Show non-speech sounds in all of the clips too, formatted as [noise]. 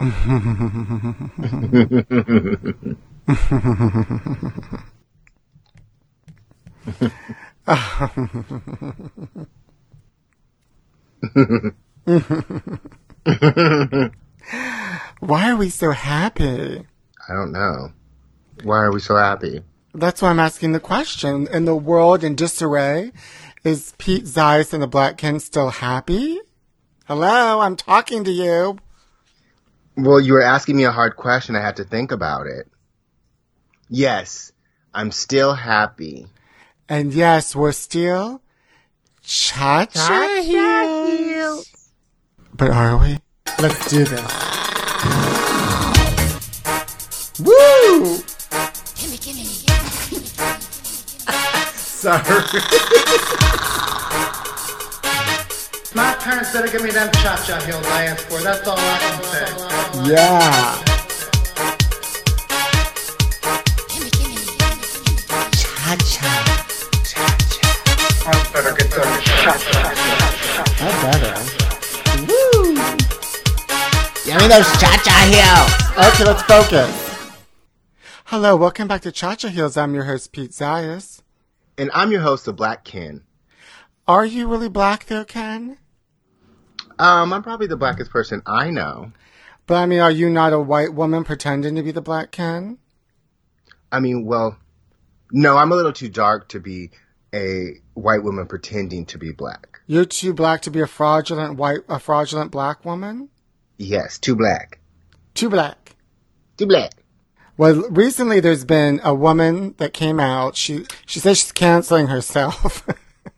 Why are we so happy? I don't know. Why are we so happy? That's why I'm asking the question. In the world in disarray, is Pete Zeiss and the Black Ken still happy? Hello, I'm talking to you. Well, you were asking me a hard question. I had to think about it. Yes, I'm still happy. And yes, we're still cha-cha heels. But are we? Let's do this. Woo! [laughs] Sorry. [laughs] My parents better give me them cha-cha heels I asked for. That's all I can say. Yeah. Cha-cha. I better get them cha-cha. I better. Woo! Give me those cha-cha heels. Okay, let's focus. Hello, welcome back to Cha-Cha Heels. I'm your host, Pete Zayas. And I'm your host, the Black Ken. Are you really black though, Ken? Um, I'm probably the blackest person I know. But I mean, are you not a white woman pretending to be the black Ken? I mean, well, no, I'm a little too dark to be a white woman pretending to be black. You're too black to be a fraudulent white, a fraudulent black woman? Yes, too black. Too black. Too black. Well, recently there's been a woman that came out. She, she says she's canceling herself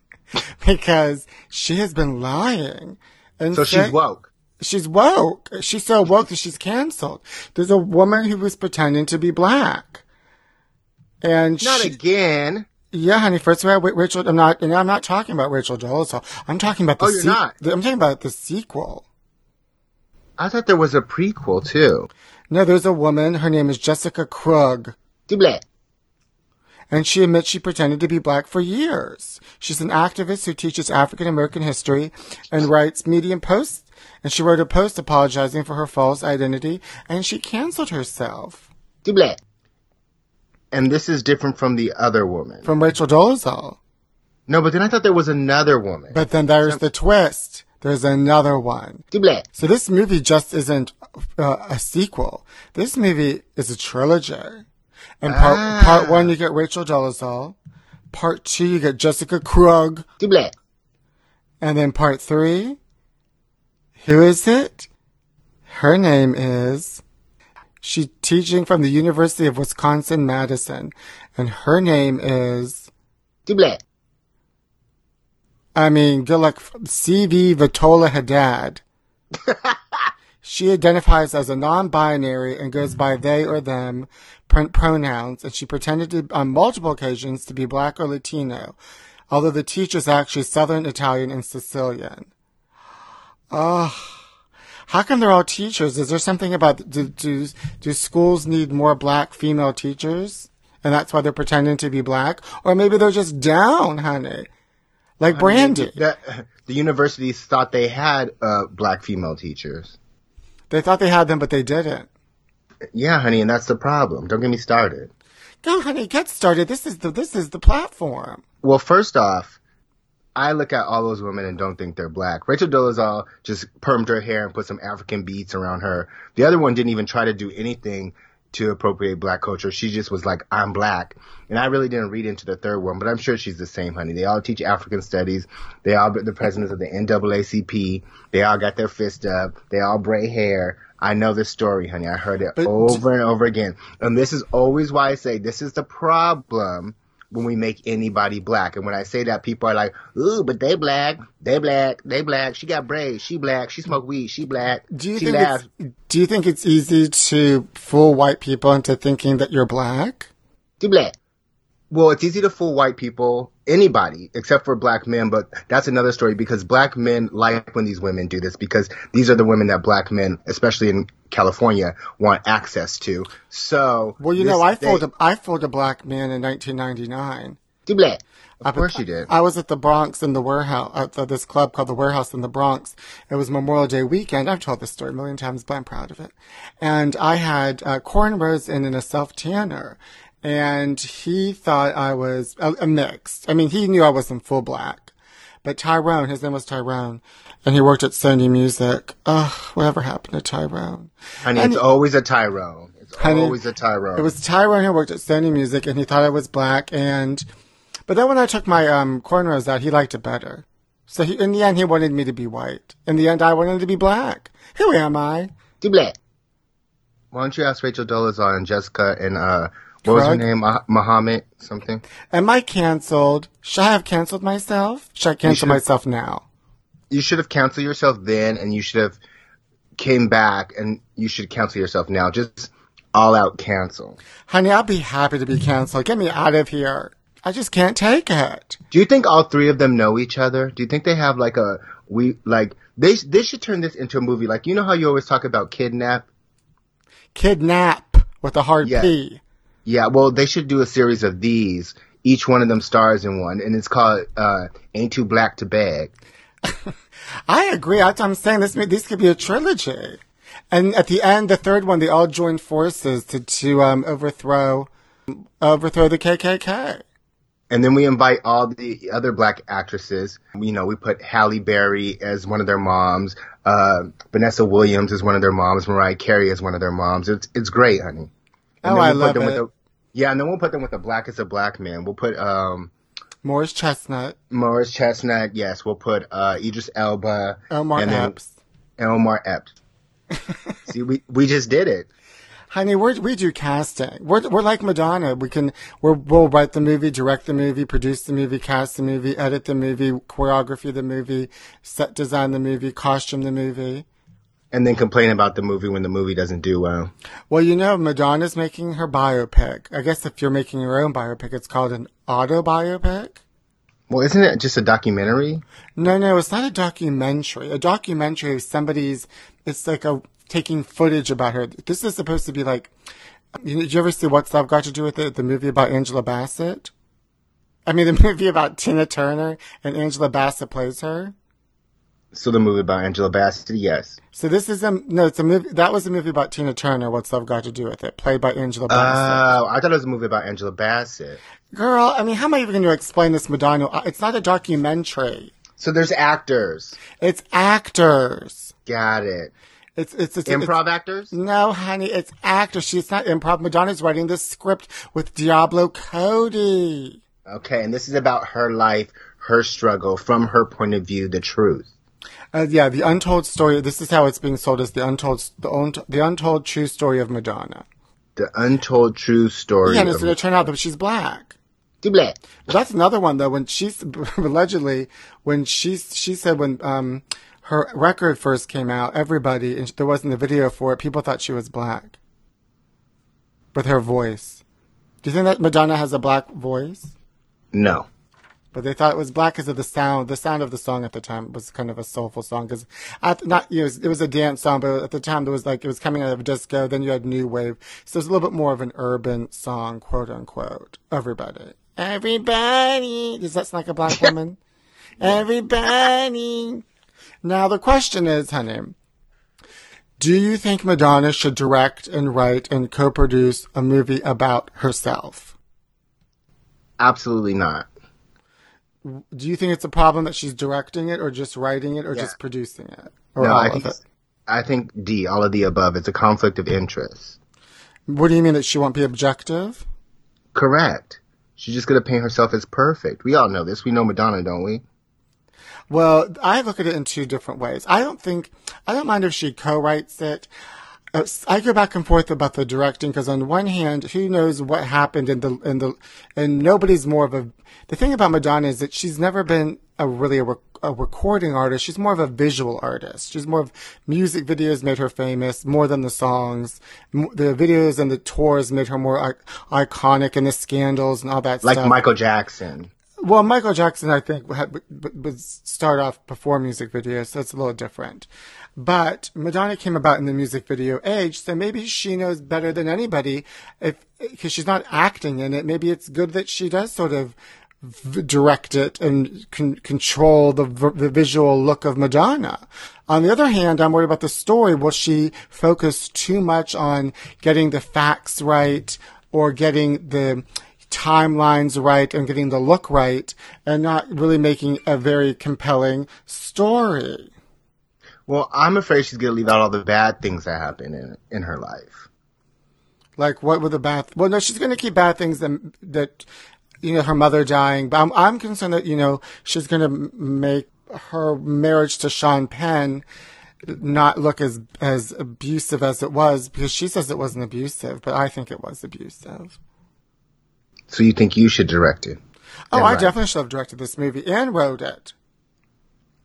[laughs] because she has been lying. And So she's woke. She's woke. She's so woke that she's canceled. There's a woman who was pretending to be black. And Not she, again. yeah, honey. First of all, Rachel, I'm not, and I'm not talking about Rachel Dolezal. I'm talking about the. Oh, you're not? I'm talking about the sequel. I thought there was a prequel too. No, there's a woman. Her name is Jessica Krug. Black. And she admits she pretended to be black for years. She's an activist who teaches African American history and writes Medium posts. And she wrote a post apologizing for her false identity, and she canceled herself. And this is different from the other woman. from Rachel Dolezal. No, but then I thought there was another woman. But then there's the twist. There's another one. So this movie just isn't uh, a sequel. This movie is a trilogy. And part Ah. part one, you get Rachel Dolezal. Part two, you get Jessica Krug. Black. And then part three, who is it? Her name is, she's teaching from the University of Wisconsin Madison. And her name is, black. I mean, good luck, CV Vitolo Haddad. [laughs] she identifies as a non-binary and goes by they or them pronouns, and she pretended to, on multiple occasions to be black or Latino, although the teacher's actually Southern Italian and Sicilian. Ugh. How come they're all teachers? Is there something about, do, do, do schools need more black female teachers? And that's why they're pretending to be black? Or maybe they're just down, honey. Like Brandy. That, [laughs] the universities thought they had uh, black female teachers. They thought they had them, but they didn't. Yeah, honey, and that's the problem. Don't get me started. Go, honey, get started. This is the this is the platform. Well, first off, I look at all those women and don't think they're black. Rachel Dolezal just permed her hair and put some African beads around her. The other one didn't even try to do anything to appropriate black culture. She just was like, I'm black. And I really didn't read into the third one, but I'm sure she's the same, honey. They all teach African studies. They all the presidents of the NAACP. They all got their fist up. They all braid hair. I know this story, honey. I heard it But- over and over again. And this is always why I say this is the problem when we make anybody black. And when I say that, people are like, ooh, but they black, they black, they black. She got braids, she black, she smoke weed, she black. Do you she think laughs. it's do you think it's easy to fool white people into thinking that you're black? Too black. Well, it's easy to fool white people, anybody, except for black men, but that's another story because black men like when these women do this because these are the women that black men, especially in California, want access to. So, Well, you know, I they- fooled a, I fooled a black man in 1999. Too black. Of course you did. I was at the Bronx in the warehouse, at the- this club called the Warehouse in the Bronx. It was Memorial Day weekend. I've told this story a million times, but I'm proud of it. And I had uh, cornrows in and a self tanner. And he thought I was a, a mixed. I mean, he knew I wasn't full black. But Tyrone, his name was Tyrone, and he worked at Sony Music. Ugh, whatever happened to Tyrone? Honey, And- it's always a Tyrone. It's Honey, always a Tyrone. It was Tyrone who worked at Sony Music, and he thought I was black. And but then when I took my um, cornrows out, he liked it better. So he, in the end, he wanted me to be white. In the end, I wanted to be black. Who am I? Double. Why don't you ask Rachel Dolezal and Jessica and uh, what was her name? Muhammad something. Am I canceled? Should I have canceled myself? Should I cancel myself now? You should have canceled yourself then, and you should have came back, and you should cancel yourself now. Just all out cancel. Honey, I'll be happy to be canceled. Get me out of here. I just can't take it. Do you think all three of them know each other? Do you think they have like a we like they they should turn this into a movie? Like you know how you always talk about kidnap. Kidnap with a hard Yeah. P. Yeah, well, they should do a series of these. Each one of them stars in one, and it's called uh, "Ain't Too Black to Beg." [laughs] I agree. That's what I'm saying. This this could be a trilogy. And at the end, the third one, they all join forces to to um, overthrow overthrow the KKK. And then we invite all the other black actresses. You know, we put Halle Berry as one of their moms, uh, Vanessa Williams as one of their moms, Mariah Carey as one of their moms. It's it's great, honey. And Oh, then I love it. Yeah, and then we'll put them with the blackest of black men. We'll put um, Morris Chestnut, Morris Chestnut. Yes, we'll put uh, Idris Elba. Elmar Epps. Omar Epps. [laughs] See, we we just did it. Honey, we we do casting. We're we're like Madonna. We can we're, we'll write the movie, direct the movie, produce the movie, cast the movie, edit the movie, choreography the movie, set design the movie, costume the movie. And then complain about the movie when the movie doesn't do well. Well, you know, Madonna's making her biopic. I guess if you're making your own biopic, it's called an autobiopic. Well, isn't it just a documentary? No, no, it's not a documentary. A documentary is somebody's, it's like a, taking footage about her. This is supposed to be like, you know, did you ever see What's Love Got to Do with It? The movie about Angela Bassett? I mean, the [laughs] movie about Tina Turner and Angela Bassett plays her. So the movie about Angela Bassett, yes. So this is a, no, it's a movie, that was a movie about Tina Turner, What's Love Got to Do with It, played by Angela oh, Bassett. Oh, I thought it was a movie about Angela Bassett. Girl, I mean, how am I even going to explain this Madonna? It's not a documentary. So there's actors. It's actors. Got it. It's, it's, it's, Improv it's- actors? No, honey, it's actors. She's not improv. Madonna's writing the script with Diablo Cody. Okay, and this is about her life, her struggle, from her point of view, the truth. Uh, yeah, the untold story. This is how it's being sold as the untold, the, un- the untold true story of Madonna. The untold true story Yeah, and it's of going to turn out that she's black. But that's another one though. When she's [laughs] allegedly, when she she said when um her record first came out, everybody and there wasn't a video for it. People thought she was black with her voice. Do you think that Madonna has a black voice? No. But they thought it was black because of the sound. The sound of the song at the time was kind of a soulful song because not you know, it was, it was a dance song, but at the time there was like it was coming out of a disco. Then you had new wave, so it was a little bit more of an urban song, quote unquote. Everybody, everybody. Does that sound like a black [laughs] woman? everybody. Now the question is, honey, do you think Madonna should direct and write and co-produce a movie about herself? Absolutely not. Do you think it's a problem that she's directing it or just writing it or Yeah. just producing it? Or No, I think? I think D, all of the above. It's a conflict of interest. What do you mean that she won't be objective? Correct. She's just gonna paint herself as perfect. We all know this. We know Madonna, don't we? Well, I look at it in two different ways. I don't think, I don't mind if she co-writes it. Uh, I go back and forth about the directing because on one hand, who knows what happened in the, in the, and nobody's more of a, the thing about Madonna is that she's never been a really a, rec- a recording artist. She's more of a visual artist. She's more of music videos made her famous more than the songs. M- The videos and the tours made her more I- iconic and the scandals and all that stuff. Like stuff. Michael Jackson. Well, Michael Jackson, I think, had, b- start off before music videos, so it's a little different. But Madonna came about in the music video age, so maybe she knows better than anybody if, because she's not acting in it. Maybe it's good that she does sort of direct it and con- control the, v- the visual look of Madonna. On the other hand, I'm worried about the story. Will she focus too much on getting the facts right or getting the timelines right and getting the look right and not really making a very compelling story? Well, I'm afraid she's gonna leave out all the bad things that happen in in her life. Like what were the bad? Well, no, she's going to keep bad things that that you know her mother dying. But I'm I'm concerned that you know she's going to make her marriage to Sean Penn not look as as abusive as it was because she says it wasn't abusive, but I think it was abusive. So you think you should direct it Oh, I right. definitely should have directed this movie and wrote it.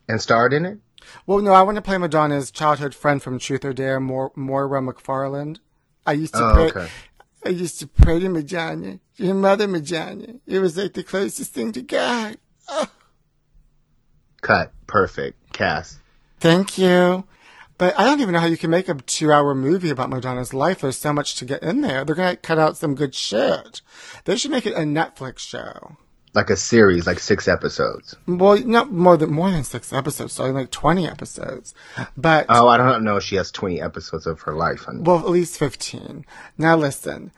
and starred in it? Well, no, I want to play Madonna's childhood friend from Truth or Dare, Mor- Moira McFarland. I used to Oh, pray. okay. I used to pray to Madonna, your mother Madonna. It was like the closest thing to God. Cut. Perfect. Cast. Thank you. But I don't even know how you can make a two hour movie about Madonna's life. There's so much to get in there. They're going to cut out some good shit. They should make it a Netflix show. Like a series, like six episodes. Well, not more than, more than six episodes, so like 20 episodes. But. Oh, I don't know. If she has 20 episodes of her life. Honey. Well, at least 15. Now listen.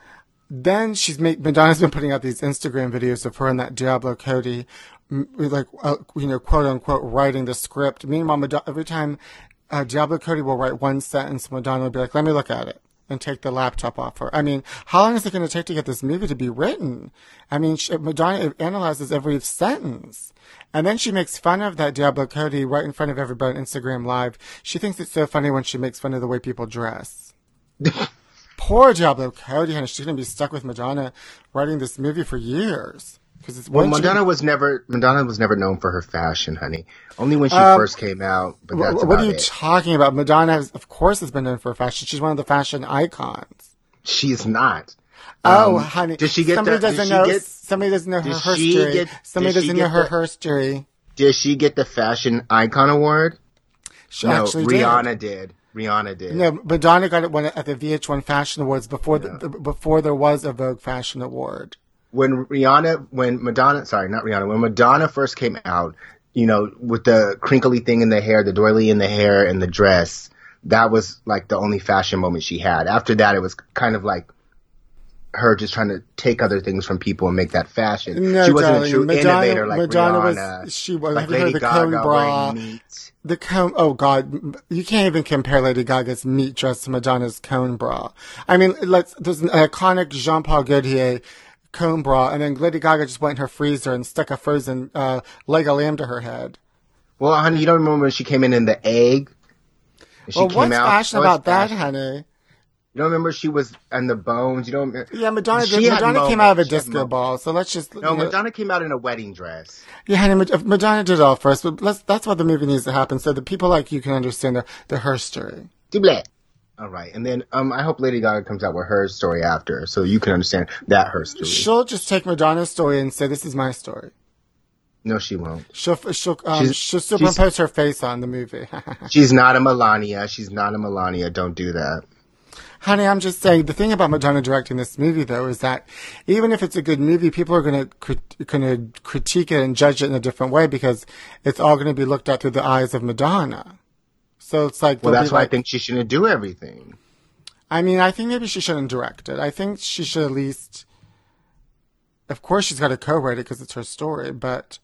Then she's made, Madonna's been putting out these Instagram videos of her and that Diablo Cody, like, uh, you know, quote unquote, writing the script. Meanwhile, Madonna, every time uh, Diablo Cody will write one sentence, Madonna will be like, let me look at it and take the laptop off her. I mean, how long is it going to take to get this movie to be written? I mean, she, Madonna analyzes every sentence. And then she makes fun of that Diablo Cody right in front of everybody on Instagram Live. She thinks it's so funny when she makes fun of the way people dress. [laughs] Poor Diablo Cody, honey. She's gonna be stuck with Madonna writing this movie for years. Because Well, Madonna was never Madonna was never known for her fashion, honey. Only when she Um, first came out. But that's what are you it. talking about? Madonna, has, of course, has been known for fashion. She's one of the fashion icons. She's not. oh, Um, honey, Did she get somebody the, doesn't know. Get, somebody doesn't know her history. get- somebody doesn't know her the- history. did she get the fashion icon award? She no, actually did. Rihanna did. Rihanna did. No, Madonna got it one at the VH1 Fashion Awards before the, the, before there was a Vogue Fashion Award. When Rihanna, when Madonna, sorry, not Rihanna, when Madonna first came out, you know, with the crinkly thing in the hair, the doily in the hair, and the dress, that was like the only fashion moment she had. After that, it was kind of like her just trying to take other things from people and make that fashion. No, she wasn't darling, a true Madonna- innovator like Madonna was- she was- like have you heard Lady the cone bra? meat. The cone, oh god, you can't even compare Lady Gaga's meat dress to Madonna's cone bra. I mean, let's, there's an iconic Jean Paul Gaultier cone bra, and then Lady Gaga just went in her freezer and stuck a frozen, uh, leg of lamb to her head. Well, honey, you don't remember when she came in in the egg? She well, what's out- fashion about that, fashion. honey? You don't remember she was and the bones. You don't. Yeah, Madonna, She did, Madonna came out of a. She disco ball, so let's just, No, you know- Madonna came out in a wedding dress. Yeah, honey, Madonna did it all first, but let's, that's why the movie needs to happen, so that people like you can understand the, the her story. Double. All right, and then um, I hope Lady Gaga comes out with her story after, so you can understand that her story. She'll just take Madonna's story and say, this is my story. no, she won't. She'll, she'll, um, she'll superimpose her face on the movie. [laughs] She's not a Melania. She's not a Melania. Don't do that. Honey, I'm just saying, the thing about Madonna directing this movie, though, is that even if it's a good movie, people are going to crit- gonna critique it and judge it in a different way because it's all going to be looked at through the eyes of Madonna. So it's like, Well, that's why like, I think she shouldn't do everything. I mean, I think maybe she shouldn't direct it. I think she should at least. Of course, she's got to co-write it because it's her story, but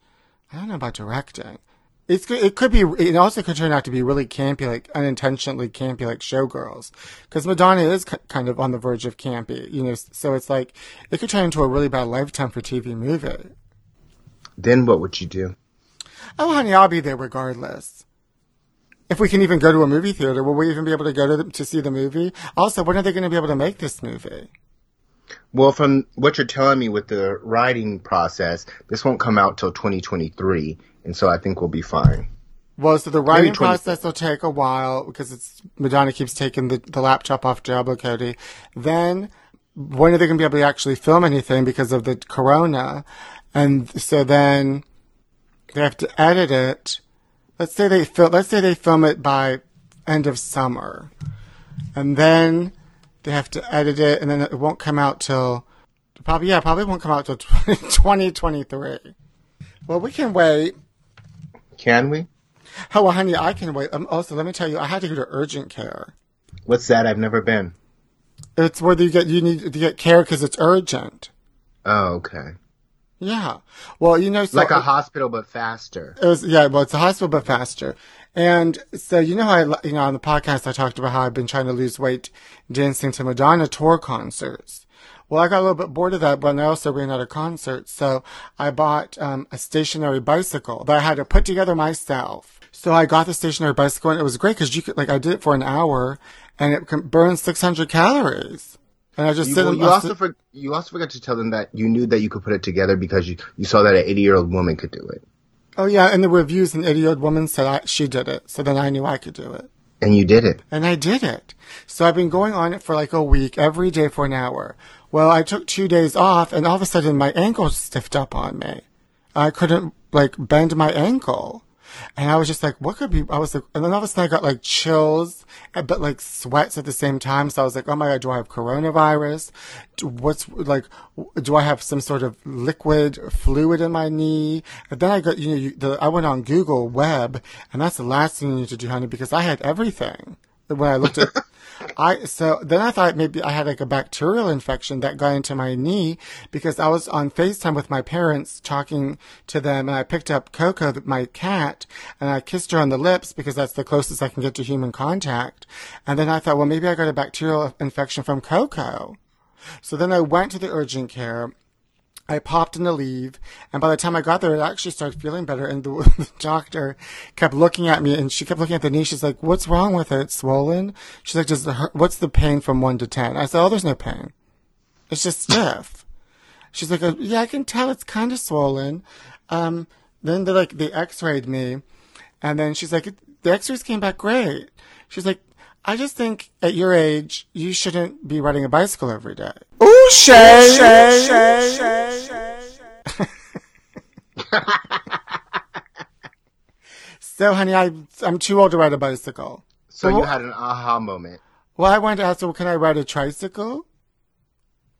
I don't know about directing. It's it could be. It also could turn out to be really campy, like unintentionally campy, like Showgirls, because Madonna is k- kind of on the verge of campy, you know. So it's like it could turn into a really bad Lifetime for TV movie. Then what would you do? Oh, honey, I'll be there regardless. If we can even go to a movie theater, will we even be able to go to the, to see the movie? Also, when are they going to be able to make this movie? Well, from what you're telling me with the writing process, this won't come out till 2023, and so I think we'll be fine. Well, so the writing 20. process will take a while because it's Madonna keeps taking the, the laptop off Diablo Cody. Then, when are they going to be able to actually film anything because of the corona? And so then they have to edit it. Let's say they film. Let's say they film it by end of summer, and then they have to edit it, and then it won't come out till probably yeah probably won't come out till [laughs] 2023. Well, we can wait. Can we? Oh, well, honey, I can wait. Um, also, let me tell you, I had to go to urgent care. What's that? I've never been. It's where you get you need to get care because it's urgent. Oh, okay. Yeah. Well, you know, so like a hospital, but faster. It was yeah. Well, it's a hospital, but faster. And so you know how I you know on the podcast I talked about how I've been trying to lose weight dancing to Madonna tour concerts. Well, I got a little bit bored of that, but I also ran out of concerts, so I bought um, a stationary bicycle that I had to put together myself. So I got the stationary bicycle, and it was great because you could like I did it for an hour, and it can burn 600 calories. And I just You, sit. well, you also sit- for, you also forgot to tell them that you knew that you could put it together because you, you saw that an 80 year old woman could do it. oh yeah, and the reviews, an eighty year old woman said I, she did it, so then I knew I could do it. And you did it. And I did it. So I've been going on it for like a week, every day for an hour. Well, I took two days off and all of a sudden my ankle stiffed up on me. I couldn't like bend my ankle. And I was just like, what could be, I was like, and then all of a sudden I got like chills, but like sweats at the same time. So I was like, oh my God, do I have coronavirus? What's like, do I have some sort of liquid fluid in my knee? And then I got, you know, you, the, I went on Google Web and that's the last thing you need to do, honey, because I had everything when I looked at, [laughs] I, so then I thought maybe I had like a bacterial infection that got into my knee because I was on FaceTime with my parents talking to them and I picked up Coco, my cat, and I kissed her on the lips because that's the closest I can get to human contact. And then I thought, well, maybe I got a bacterial infection from Coco. So then I went to the urgent care. I popped in to leave, and by the time I got there, it actually started feeling better. And the, [laughs] the doctor kept looking at me, and she kept looking at the knee. She's like, "What's wrong with it? It's swollen." She's like, "Does it hurt? What's the pain from one to 10? I said, "Oh, there's no pain. It's just [laughs] stiff." She's like, "Uh, "Yeah, I can tell it's kind of swollen." Um, then they like they X-rayed me, and then she's like, "The X-rays came back great." She's like, "I just think at your age, you shouldn't be riding a bicycle every day." Ooh, Shay, Shay, Shay, Shay. So, honey, I I'm too old to ride a bicycle. So Well- you had an aha moment. Well, I wanted to ask, well, can I ride a tricycle?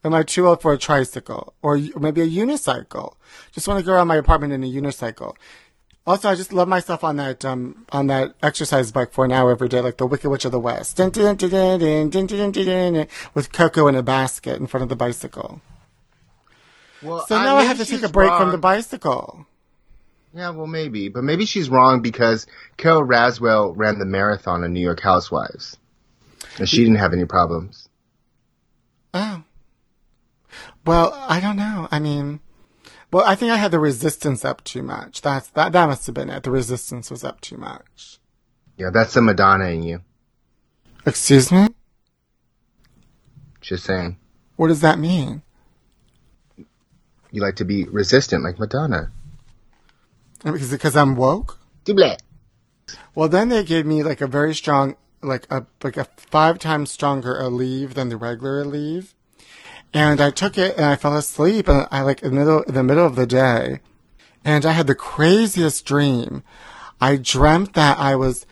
Am I too old for a tricycle or maybe a unicycle? Just want to go around my apartment in a unicycle. Also, I just love myself on that um, on that exercise bike for an hour every day, like the Wicked Witch of the West, with Coco in a basket in front of the bicycle. Well, so now I, I have to take a break wrong. from the bicycle. Yeah, well, maybe, but maybe she's wrong because Carole Radziwill ran the marathon on New York Housewives, and she didn't have any problems. Oh, well, I don't know. I mean, well, I think I had the resistance up too much. That's that. That must have been it. The resistance was up too much. Yeah, that's the Madonna in you. Excuse me. Just saying, What does that mean? you like to be resistant like Madonna. Is it because I'm woke? Double. Well, then they gave me like a very strong, like a like a five times stronger Aleve than the regular Aleve, and I took it and I fell asleep and I like in the middle in the middle of the day, and I had the craziest dream. I dreamt that I was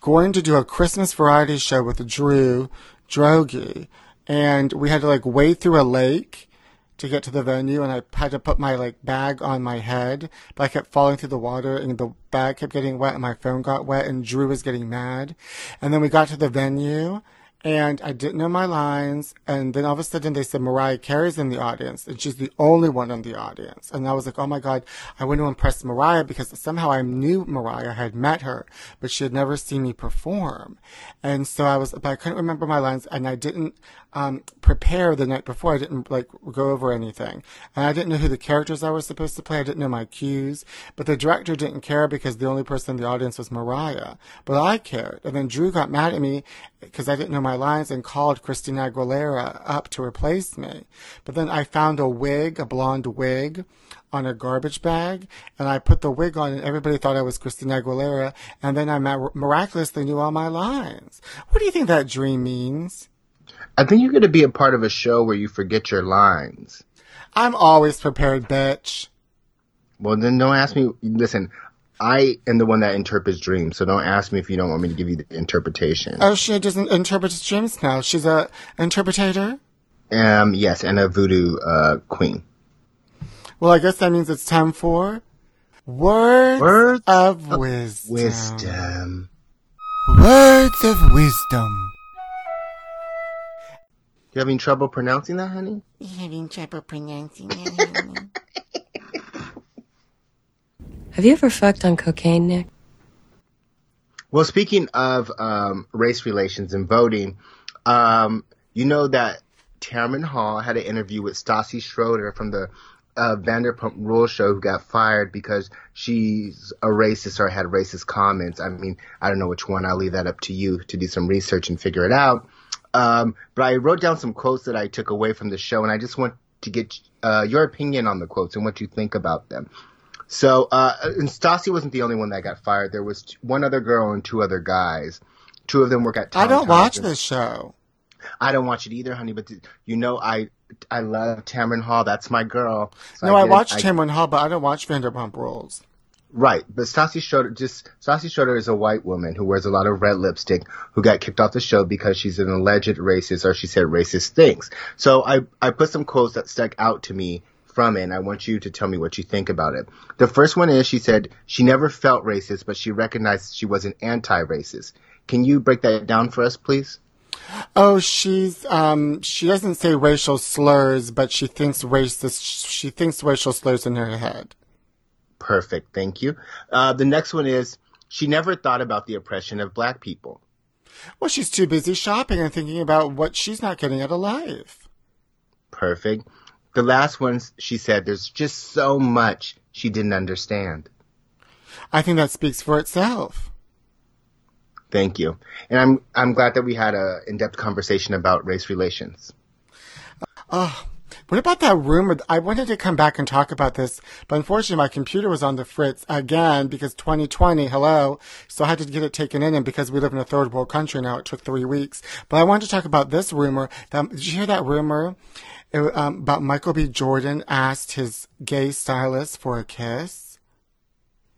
going to do a Christmas variety show with Drew Droege, and we had to like wade through a lake to get to the venue and I had to put my like bag on my head, but I kept falling through the water and the bag kept getting wet and my phone got wet and Drew was getting mad. And then we got to the venue and I didn't know my lines and then all of a sudden they said Mariah Carey's in the audience and she's the only one in the audience. And I was like, oh my God, I want to impress Mariah because somehow I knew Mariah, had met her, but she had never seen me perform. And so I was, but I couldn't remember my lines and I didn't, um, prepare the night before. I didn't like go over anything. And I didn't know who the characters I was supposed to play. I didn't know my cues, but the director didn't care because the only person in the audience was Mariah, but I cared. And then Drew got mad at me because I didn't know my lines and called Christina Aguilera up to replace me. But then I found a wig, a blonde wig on a garbage bag and I put the wig on and everybody thought I was Christina Aguilera and then I miraculously knew all my lines. What do you think that dream means? I think you're going to be a part of a show where you forget your lines. I'm always prepared, bitch. Well, then don't ask me. Listen, I am the one that interprets dreams, so don't ask me if you don't want me to give you the interpretation. Oh, she doesn't interpret dreams now. She's a interpreter. Um, yes, and a voodoo uh, queen. Well, I guess that means it's time for Words, Words of wisdom. Wisdom. Words of wisdom. You having trouble pronouncing that, honey? Having trouble pronouncing it. [laughs] Honey. Have you ever fucked on cocaine, Nick? Well, speaking of um, race relations and voting, um, you know that Tamron Hall had an interview with Stassi Schroeder from the uh, Vanderpump Rules show who got fired because she's a racist or had racist comments. I mean, I don't know which one. I'll leave that up to you to do some research and figure it out. Um, but I wrote down some quotes that I took away from the show, and I just want to get uh, your opinion on the quotes and what you think about them. So, uh, and Stassi wasn't the only one that got fired. There was one other girl and two other guys. Two of them work at. I don't watch this show. I don't watch it either, honey. But you know, I I love Tamron Hall. That's my girl. So No, I, did- watch Tamron Hall, but I don't watch Vanderpump Rules. Right, but Stassi Schroeder just Stassi Schroeder is a white woman who wears a lot of red lipstick who got kicked off the show because she's an alleged racist or she said racist things. So I I put some quotes that stuck out to me from it and I want you to tell me what you think about it. The first one is she said she never felt racist but she recognized she was an anti-racist. Can you break that down for us please? Oh, she's um she doesn't say racial slurs, but she thinks racist she thinks racial slurs in her head. Perfect, thank you. Uh, the next one is she never thought about the oppression of black people. Well, she's too busy shopping and thinking about what she's not getting out of life. Perfect. The last one, she said, there's just so much she didn't understand. I think that speaks for itself. Thank you. And I'm, I'm glad that we had a in-depth conversation about race relations. What about that rumor? I wanted to come back and talk about this, but unfortunately my computer was on the fritz again because 2020, hello. So I had to get it taken in and because we live in a third world country now, it took three weeks. But I wanted to talk about this rumor. That, did you hear that rumor It, um, about Michael B. Jordan asked his gay stylist for a kiss?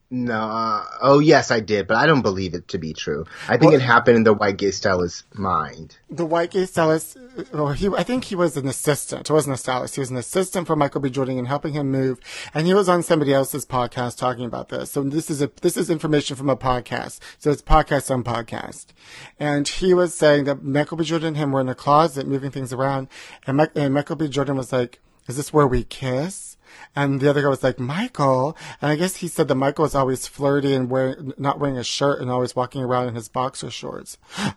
No, uh, oh yes, I did, but I don't believe it to be true. I think Well- it happened in the white gay stylist's mind. The white gay stylist, well, he, I think he was an assistant. He wasn't a stylist. He was an assistant for Michael B. Jordan and helping him move. And he was on somebody else's podcast talking about this. So this is a, this is information from a podcast. So it's podcast on podcast. And he was saying that Michael B. Jordan and him were in a closet moving things around. And, Mi- and Michael B. Jordan was like, is this where we kiss? And the other guy was like, Michael. And I guess he said that Michael was always flirty and wearing, not wearing a shirt and always walking around in his boxer shorts. [gasps]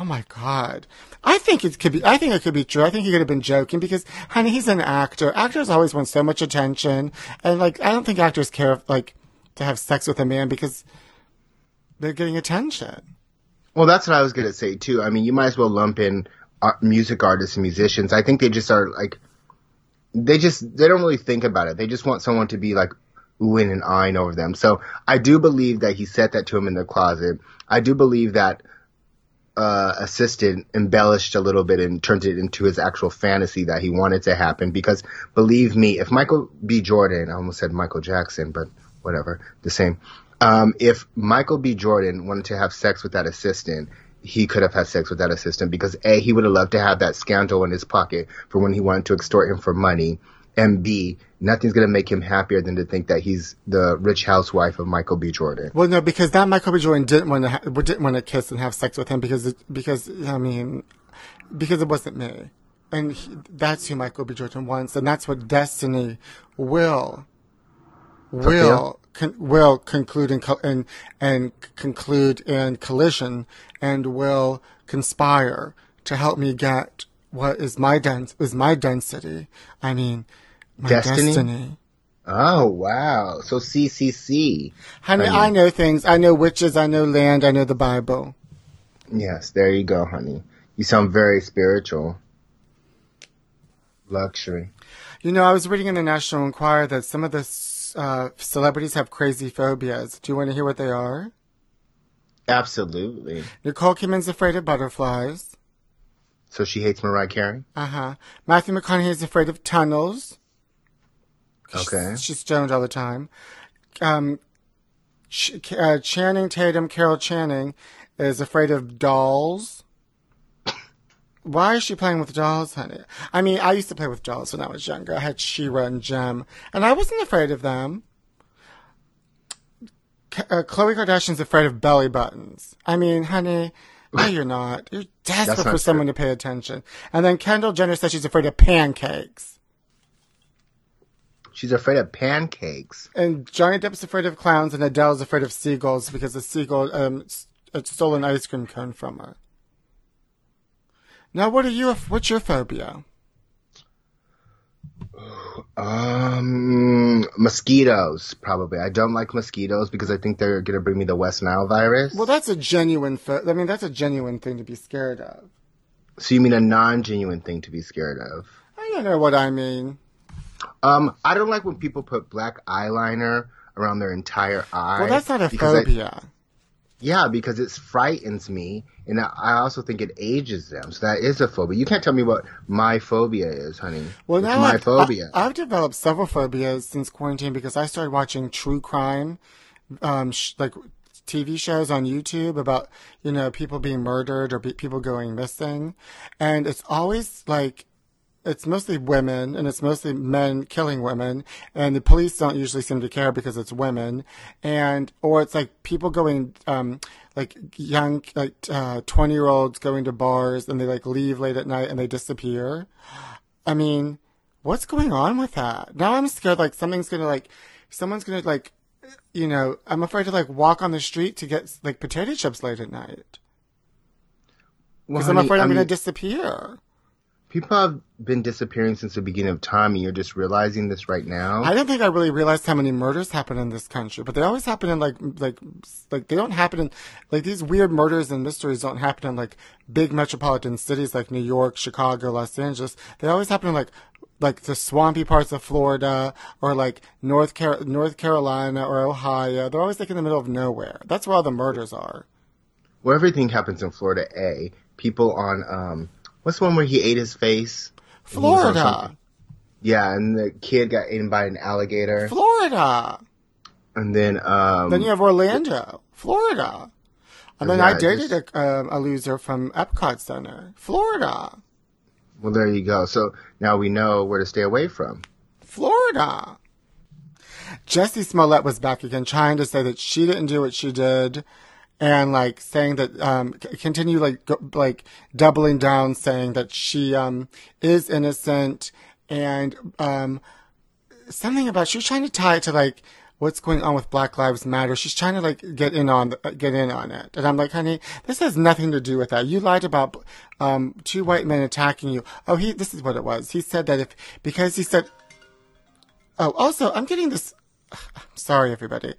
Oh my god. I think it could be, I think it could be true. I think he could have been joking because, honey, he's an actor. Actors always want so much attention. And like, I don't think actors care, like, to have sex with a man because they're getting attention. Well, that's what I was gonna say too. I mean, you might as well lump in art, music artists and musicians. I think they just are like, they just they don't really think about it. They just want someone to be like oohing and eyeing over them. So I do believe that he said that to him in the closet. I do believe that uh, assistant embellished a little bit and turned it into his actual fantasy that he wanted to happen. Because believe me, if Michael B. Jordan, I almost said Michael Jackson, but whatever, the same. Um, if Michael B. Jordan wanted to have sex with that assistant, he could have had sex with that assistant because A, he would have loved to have that scandal in his pocket for when he wanted to extort him for money. And B, nothing's going to make him happier than to think that he's the rich housewife of Michael B. Jordan. Well, no, because that Michael B. Jordan didn't want to, ha- didn't want to kiss and have sex with him because, it, because, I mean, because it wasn't me. And he, that's who Michael B. Jordan wants. And that's what Destiny will, will, con, will conclude and, co- and, and conclude in collision and will conspire to help me get what is my dens- is my density. I mean, my Destiny? destiny. Oh, wow. So CCC. Honey, Honey. I know things. I know witches. I know land. I know the Bible. Yes, there you go, honey. You sound very spiritual. Luxury. You know, I was reading in the National Enquirer that some of the uh, celebrities have crazy phobias. Do you want to hear what they are? Absolutely. Nicole Kidman's afraid of butterflies. So she hates Mariah Carey? Uh huh. Matthew McConaughey is afraid of tunnels. Okay. She's, she's stoned all the time. Um, Ch- uh, Channing Tatum, Carol Channing, is afraid of dolls. Why is she playing with dolls, honey? I mean, I used to play with dolls when I was younger. I had She-Ra and Jem, and I wasn't afraid of them. uh, Kardashian's afraid of belly buttons. I mean, honey, no, you're not. You're [laughs] desperate That's for not someone to pay attention. And then Kendall Jenner says she's afraid of pancakes. She's afraid of pancakes. And Johnny Depp's afraid of clowns, and Adele's afraid of seagulls because the seagull um, uh, stole an ice cream cone from her. Now, what are you? What's your phobia? Um, mosquitoes, probably. I don't like mosquitoes because I think they're going to bring me the West Nile virus. Well, that's a genuine. Pho- I mean, that's a genuine thing to be scared of. so you mean a non-genuine thing to be scared of? I don't know what I mean. Um, I don't like when people put black eyeliner around their entire eye. Well, that's not a because I- phobia. Yeah, because it frightens me, and I- also think it ages them. So that is a phobia. You can't tell me what my phobia is, honey. Well, now my I've, phobia. I, have developed several phobias since quarantine because I started watching true crime, um, sh- like TV shows on YouTube about you know people being murdered or be- people going missing, and it's always like it's mostly women and it's mostly men killing women and the police don't usually seem to care because it's women and or it's like people going um like young like uh 20 year olds going to bars and they like leave late at night and they disappear. I mean what's going on with that? Now i'm scared like something's gonna like someone's gonna like you know i'm afraid to like walk on the street to get like potato chips late at night. Well, because i'm afraid i'm I gonna disappear people have been disappearing since the beginning of time, and you're just realizing this right now. I don't think I really realized how many murders happen in this country, but they always happen in like like like they don't happen in like these weird murders and mysteries don't happen in like big metropolitan cities like New York, Chicago, Los Angeles. They always happen in like like the swampy parts of Florida or like North Car- North Carolina or Ohio. They're always like in the middle of nowhere. That's where all the murders are. well, everything happens in Florida. A people on um, what's the one where he ate his face? And he was on Florida, Yeah, and the kid got eaten by an alligator. Florida. And then um, Then you have Orlando, Florida. And then Yeah, I dated just- a, um, a loser from Epcot Center, Florida. well, there you go. So now we know where to stay away from. Florida. Jussie Smollett was back again, trying to say that she didn't do what she did, and like saying that um, continue like go, like doubling down, saying that she um is innocent, and um something about she's trying to tie it to like what's going on with Black Lives Matter. She's trying to like get in on the, get in on it, and I'm like, honey, this has nothing to do with that. You lied about um two white men attacking you. Oh, he this is what it was. He said that if because he said Oh, also, I'm getting this. [sighs] I'm sorry, everybody.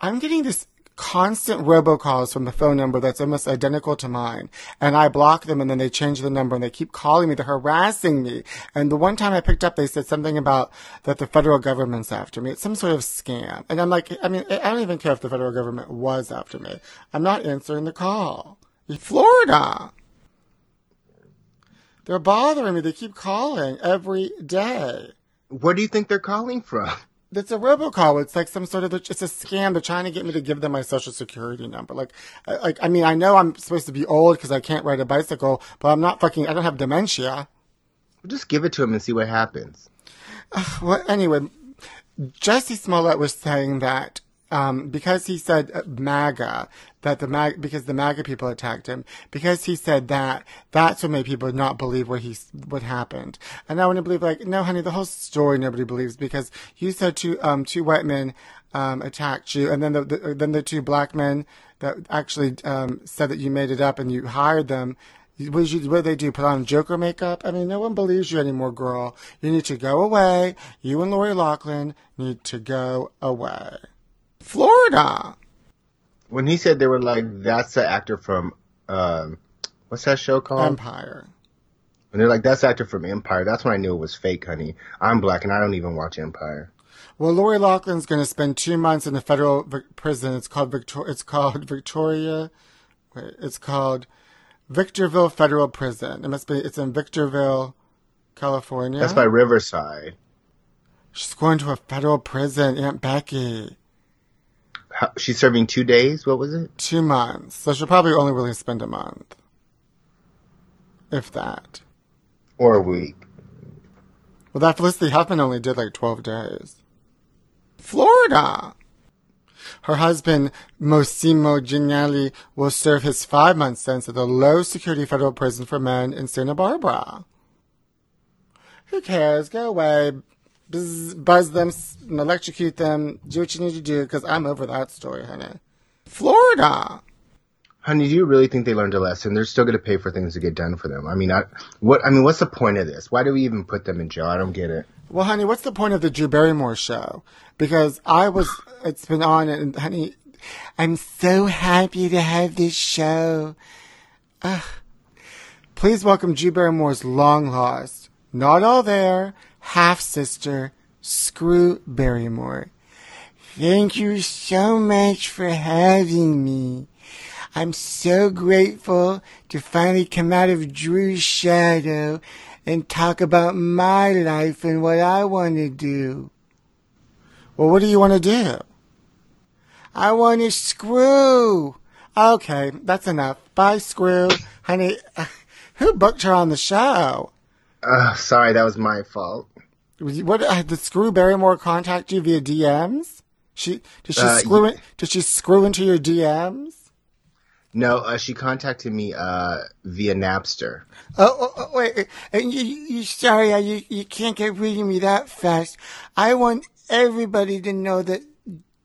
I'm getting this constant robocalls from a phone number that's almost identical to mine. And I block them and then they change the number and they keep calling me. They're harassing me. And the one time I picked up, they said something about that the federal government's after me. It's some sort of scam. And I'm like, I mean, I don't even care if the federal government was after me. I'm not answering the call. Florida. They're bothering me. They keep calling every day. Where do you think they're calling from? It's a robocall. It's like some sort of it's a scam. They're trying to get me to give them my social security number. Like, like I mean, I know I'm supposed to be old because I can't ride a bicycle, but I'm not fucking. I don't have dementia. Just give it to him and see what happens. [sighs] Well, anyway, Jussie Smollett was saying that um, because he said uh, MAGA, that the MAG because the MAGA people attacked him, because he said that, that's what made people not believe what he what happened. And I want to believe like, no, honey, the whole story nobody believes because you said two um two white men um attacked you, and then the, the then the two black men that actually um said that you made it up and you hired them. What did, you, what did they do? Put on Joker makeup? I mean, no one believes you anymore, girl. You need to go away. You and Lori Loughlin need to go away. Florida. When he said they were like, that's the actor from, um, what's that show called? Empire. and they're like, that's the actor from Empire. That's when I knew it was fake, honey. I'm black and I don't even watch Empire. Well, Lori Loughlin's going to spend two months in a federal vi- prison. It's called Victor. It's called Victoria. Wait, it's called Victorville Federal Prison. It must be. It's in Victorville, California. That's by Riverside. She's going to a federal prison, Aunt Becky. How, she's serving two days. What was it? Two months. So she'll probably only really spend a month. If that. Or a week. Well, that Felicity Huffman only did like 12 days. Florida. Her husband, Mossimo Giannulli, will serve his five month sentence at the low security federal prison for men in Santa Barbara. Who cares? Go away. Buzz, buzz them, electrocute them, do what you need to do, because I'm over that story, honey. Florida. Honey, do you really think they learned a lesson? They're still going to pay for things to get done for them. I mean, I, what? I mean, what's the point of this? Why do we even put them in jail? I don't get it. Well, honey, what's the point of the Drew Barrymore show? Because I was, it's been on, and honey, I'm so happy to have this show. Ugh. Please welcome Drew Barrymore's long lost, not all there, half sister, Screw Barrymore. Thank you so much for having me. I'm so grateful to finally come out of Drew's shadow and talk about my life and what I want to do. Well, what do you want to do? I want to screw. Okay, that's enough. Bye, screw. Honey, [laughs] who booked her on the show? Uh, sorry, that was my fault. What uh, did Screw Barrymore contact you via DMs? She did she Uh, screw in, did she screw into your DMs? No, uh, she contacted me uh, via Napster. Oh, oh, oh wait, uh, you, you sorry, you you can't get rid of me that fast. I want everybody to know that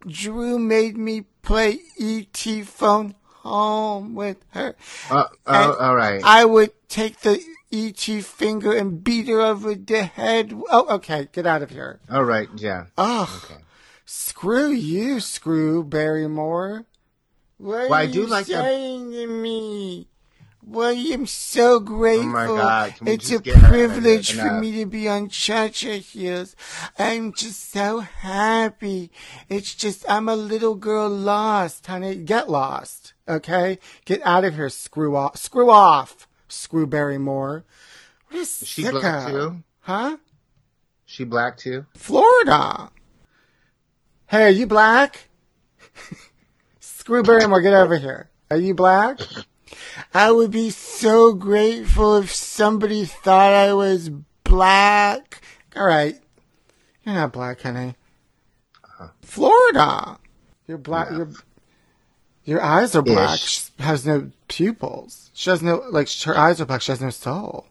Drew made me play E.T. phone home with her. Uh, And oh, all right. I would take the E.T. finger and beat her over the head. Oh, okay, get out of here. all right, yeah. Oh, Okay. screw you, Screw Barrymore. What Well, I do you like that- saying to me? Well, I'm so grateful. Oh my God, it's a privilege for Enough. me to be on Cha-Cha Heels. I'm just so happy. It's just, I'm a little girl lost, honey. Get lost, okay? Get out of here, screw off. Screw off, Screw Barrymore. What Is she black too? Huh? She black too? Florida. Hey, are you black? [laughs] Screw Barrymore, get over here. Are you black? I would be so grateful if somebody thought I was black. All right. You're not black, honey. Uh-huh. Florida. You're black. Your your eyes are black. Ish. She has no pupils. She has no like. Her eyes are black. She has no soul.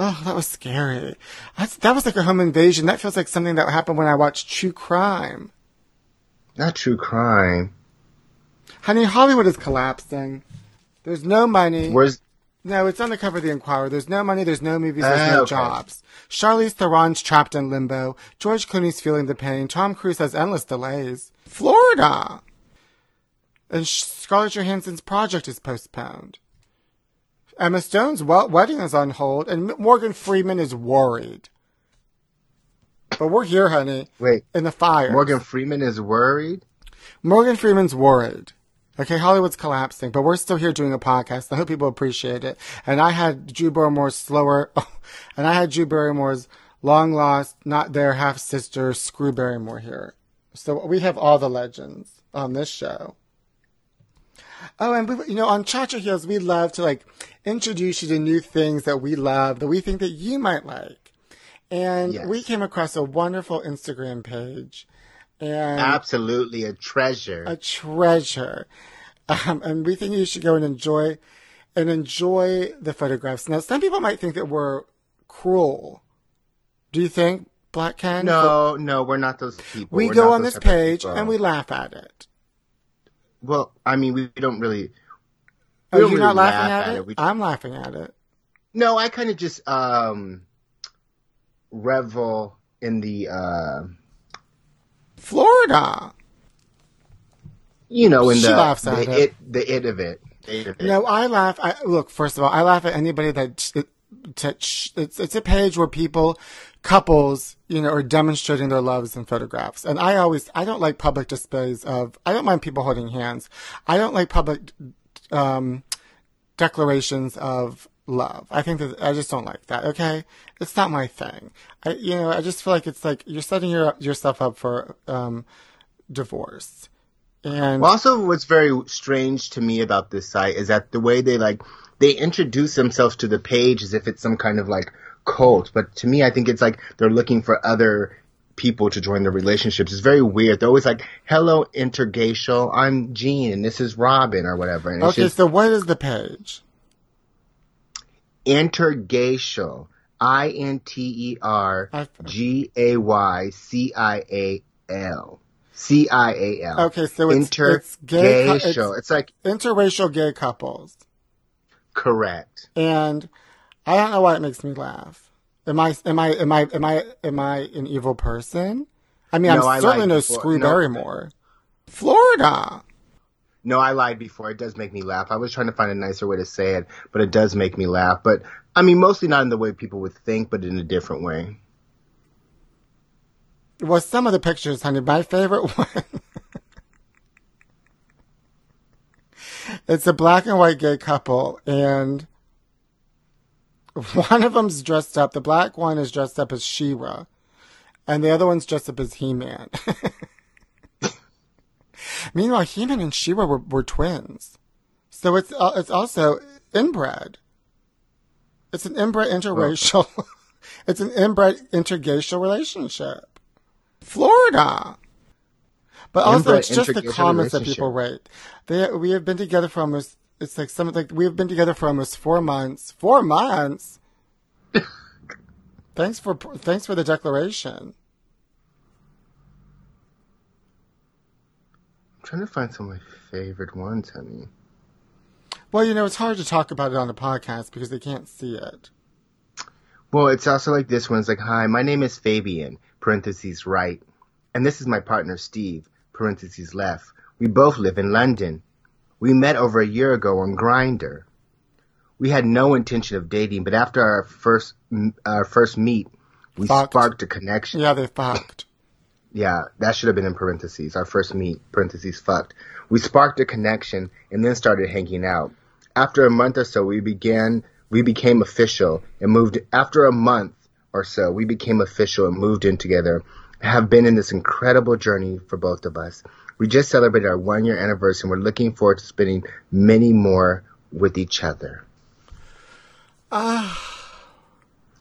Oh, that was scary. That's, that was like a home invasion. That feels like something that happened when I watched True Crime. Not true crime. Honey, Hollywood is collapsing. There's no money. Where's No, it's on the cover of the Enquirer. There's no money, there's no movies, there's Ah, no okay. jobs. Charlize Theron's trapped in limbo. George Clooney's feeling the pain. Tom Cruise has endless delays. Florida! And Scarlett Johansson's project is postponed. Emma Stone's wedding is on hold, and Morgan Freeman is worried. But we're here, honey, wait? in the fire. Morgan Freeman is worried. Morgan Freeman's worried. Okay, Hollywood's collapsing, but we're still here doing a podcast. I hope people appreciate it. And I had Drew Barrymore's slower, [laughs] and I had Drew Barrymore's long lost, not their half sister, Screw Barrymore here. So we have all the legends on this show. Oh, and we, you know, on Cha Cha Heels, we love to like introduce you to new things that we love that we think that you might like. And Yes. we came across a wonderful Instagram page. And Absolutely a treasure. a treasure. Um, and we think you should go and enjoy and enjoy the photographs. Now, some people might think that we're cruel. Do you think, Black Ken? no, no, we're not those people. We We're go on this page people. and we laugh at it. Well, I mean, we don't really. Are we don't you really not laughing laugh at it? We- I'm laughing at it. no, I kind of just um revel in the uh Florida. you know in She the laughs the at it. it. the it of it. It of it. No, I laugh. I, look, first of all, I laugh at anybody that it, to, it's it's a page where people, couples, you know, are demonstrating their loves in photographs. And I always, I don't like public displays of. I don't mind people holding hands. I don't like public um, declarations of love. I think that I just don't like that. Okay, it's not my thing. I, you know, I just feel like it's like you're setting your, yourself up for um, divorce. And Well, also, what's very strange to me about this site is that the way they like they introduce themselves to the page as if it's some kind of like cult. But to me, I think it's like they're looking for other people to join their relationships. It's very weird. They're always like, "Hello, intergaycial. I'm Jean, and this is Robin, or whatever." And Okay, just so what is the page? intergaycial. I N T E R G A Y C I A L. C I A L. Okay, so it's- it's gay Intergaycial. it's- It's like Interracial gay couples. correct. And I don't know why it makes me laugh. Am I am I am I am I am I an evil person? I mean, No, I I'm certainly lied no before. Screw No. Barrymore. Florida. No, I lied before. It does make me laugh. I was trying to find a nicer way to say it, but it does make me laugh. But I mean, mostly not in the way people would think, but in a different way. Well, some of the pictures, honey. My favorite [laughs] one. it's a black and white gay couple, and [laughs] one of them's dressed up. The black one is dressed up as She-Ra, and the other one's dressed up as He-Man. [laughs] Meanwhile, He-Man and She-Ra were, were twins, so it's uh, it's also inbred. It's an inbred interracial. [laughs] it's an inbred intergaycial relationship. Florida. But also, Inbred it's just the comments that people write. They, we have been together for almost, it's like something like, we have been together for almost four months. Four months? [laughs] thanks for, thanks for the declaration. I'm trying to find some of my favorite ones, honey. Well, you know, it's hard to talk about it on the podcast because they can't see it. Well, it's also like this one. It's like, hi, my name is Fabian, parentheses right. And this is my partner Steve, parentheses left. We both live in London. We met over a year ago on Grindr. We had no intention of dating, but after our first our first meet, we Fucked. sparked a connection. Yeah, they fucked. [laughs] Yeah, that should have been in parentheses. Our first meet, parentheses fucked. We sparked a connection and then started hanging out. After a month or so, we began, we became official and moved, after a month or so, we became official and moved in together. Have been in this incredible journey for both of us. We just celebrated our one year anniversary and we're looking forward to spending many more with each other. Ah.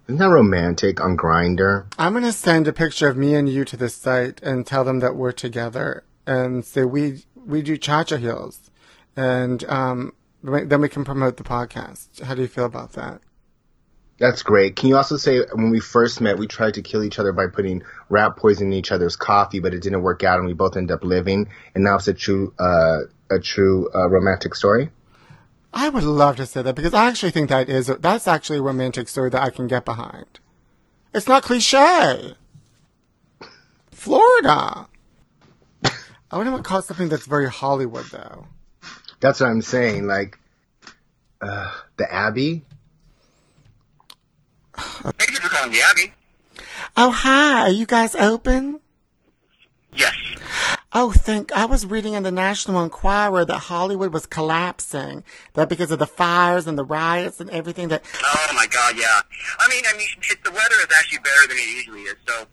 Isn't that romantic on Grindr? I'm to send a picture of me and you to this site and tell them that we're together and say we, we do cha-cha heels. And, um, then we can promote the podcast. How do you feel about that? That's great. Can you also say when we first met, we tried to kill each other by putting rat poison in each other's coffee, but it didn't work out, and we both ended up living. And now it's a true, uh, a true uh, romantic story. I would love to say that because I actually think that is that's actually a romantic story that I can get behind. It's not cliche. Florida. I wouldn't want to call it something that's very Hollywood though. That's what I'm saying. Like uh, the Abbey. Thank you for calling the Abbey. Oh hi, are you guys open? Yes. Oh, think I was reading in the National Enquirer that Hollywood was collapsing. That because of the fires and the riots and everything that Oh my God, yeah. I mean, I mean, the weather is actually better than it usually is. So,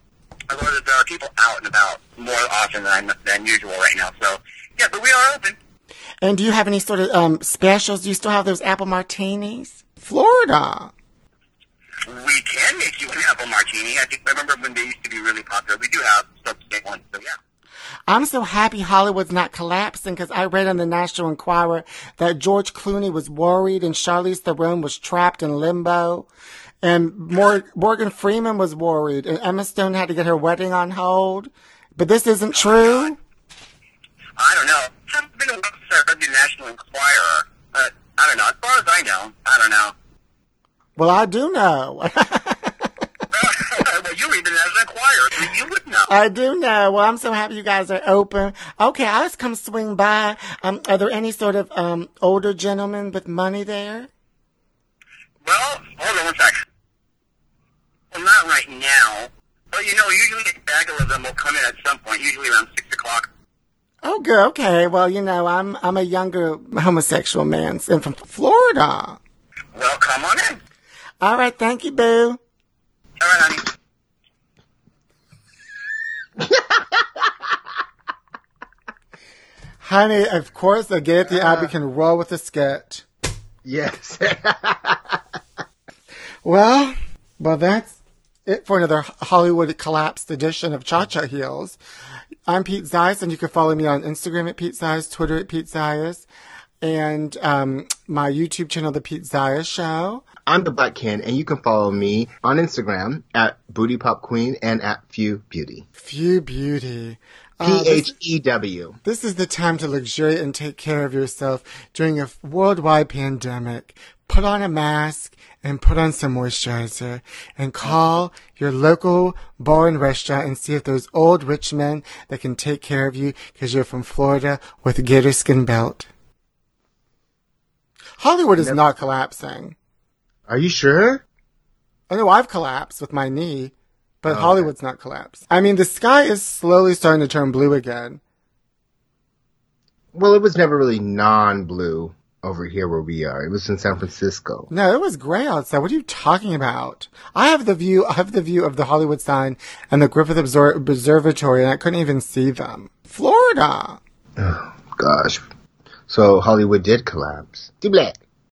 I learned that there are people out and about more often than than usual right now. So, yeah, but we are open. And do you have any sort of um specials? Do you still have those apple martinis? Florida. We can make you an apple martini. I think I remember when they used to be really popular. We do have substitute ones. So yeah. I'm so happy Hollywood's not collapsing because I read in the National Enquirer that George Clooney was worried and Charlize Theron was trapped in limbo. And Mor- Morgan Freeman was worried and Emma Stone had to get her wedding on hold. But this isn't true. I don't know. I haven't been a while I read the National Enquirer, but I don't know. As far as I know, I don't know. Well, I do know. [laughs] well, you the National Enquirer, so you would know. I do know. Well, I'm so happy you guys are open. Okay, I'll just come swing by. Um, are there any sort of um older gentlemen with money there? Well, hold on one sec. Well, not right now. But you know, usually a gaggle of them will come in at some point, usually around six o'clock. Oh, good. Okay. Well, you know, I'm I'm a younger homosexual man and from Florida. Well, come on in. All right. Thank you, boo. All right, honey. [laughs] Honey, of course, a gay at the Abbey uh. can roll with a skit. Yes. [laughs] Well, well, that's it for another Hollywood collapsed edition of Cha Cha Heels. I'm Pete Zeiss, and you can follow me on Instagram at Pete Zeiss, Twitter at Pete Zeiss, and um, my YouTube channel, The Pete Zeiss Show. I'm the Black Ken, and you can follow me on Instagram at Booty Pop Queen and at Phew Beauty. Phew Beauty. P H E W. Uh, this- H E W. This is the time to luxuriate and take care of yourself during a worldwide pandemic. Put on a mask and put on some moisturizer and call your local bar and restaurant and see if there's old rich men that can take care of you because you're from Florida with a gator skin belt. Hollywood is not collapsing. Are you sure? I know I've collapsed with my knee, but oh, Hollywood's not collapsed. I mean, the sky is slowly starting to turn blue again. Well, it was never really non-blue over here where we are. It was in San Francisco. No, it was gray outside. What are you talking about? I have the view. I have the view of the Hollywood sign and the Griffith Obser- Observatory, and I couldn't even see them. Florida. Oh gosh. So Hollywood did collapse.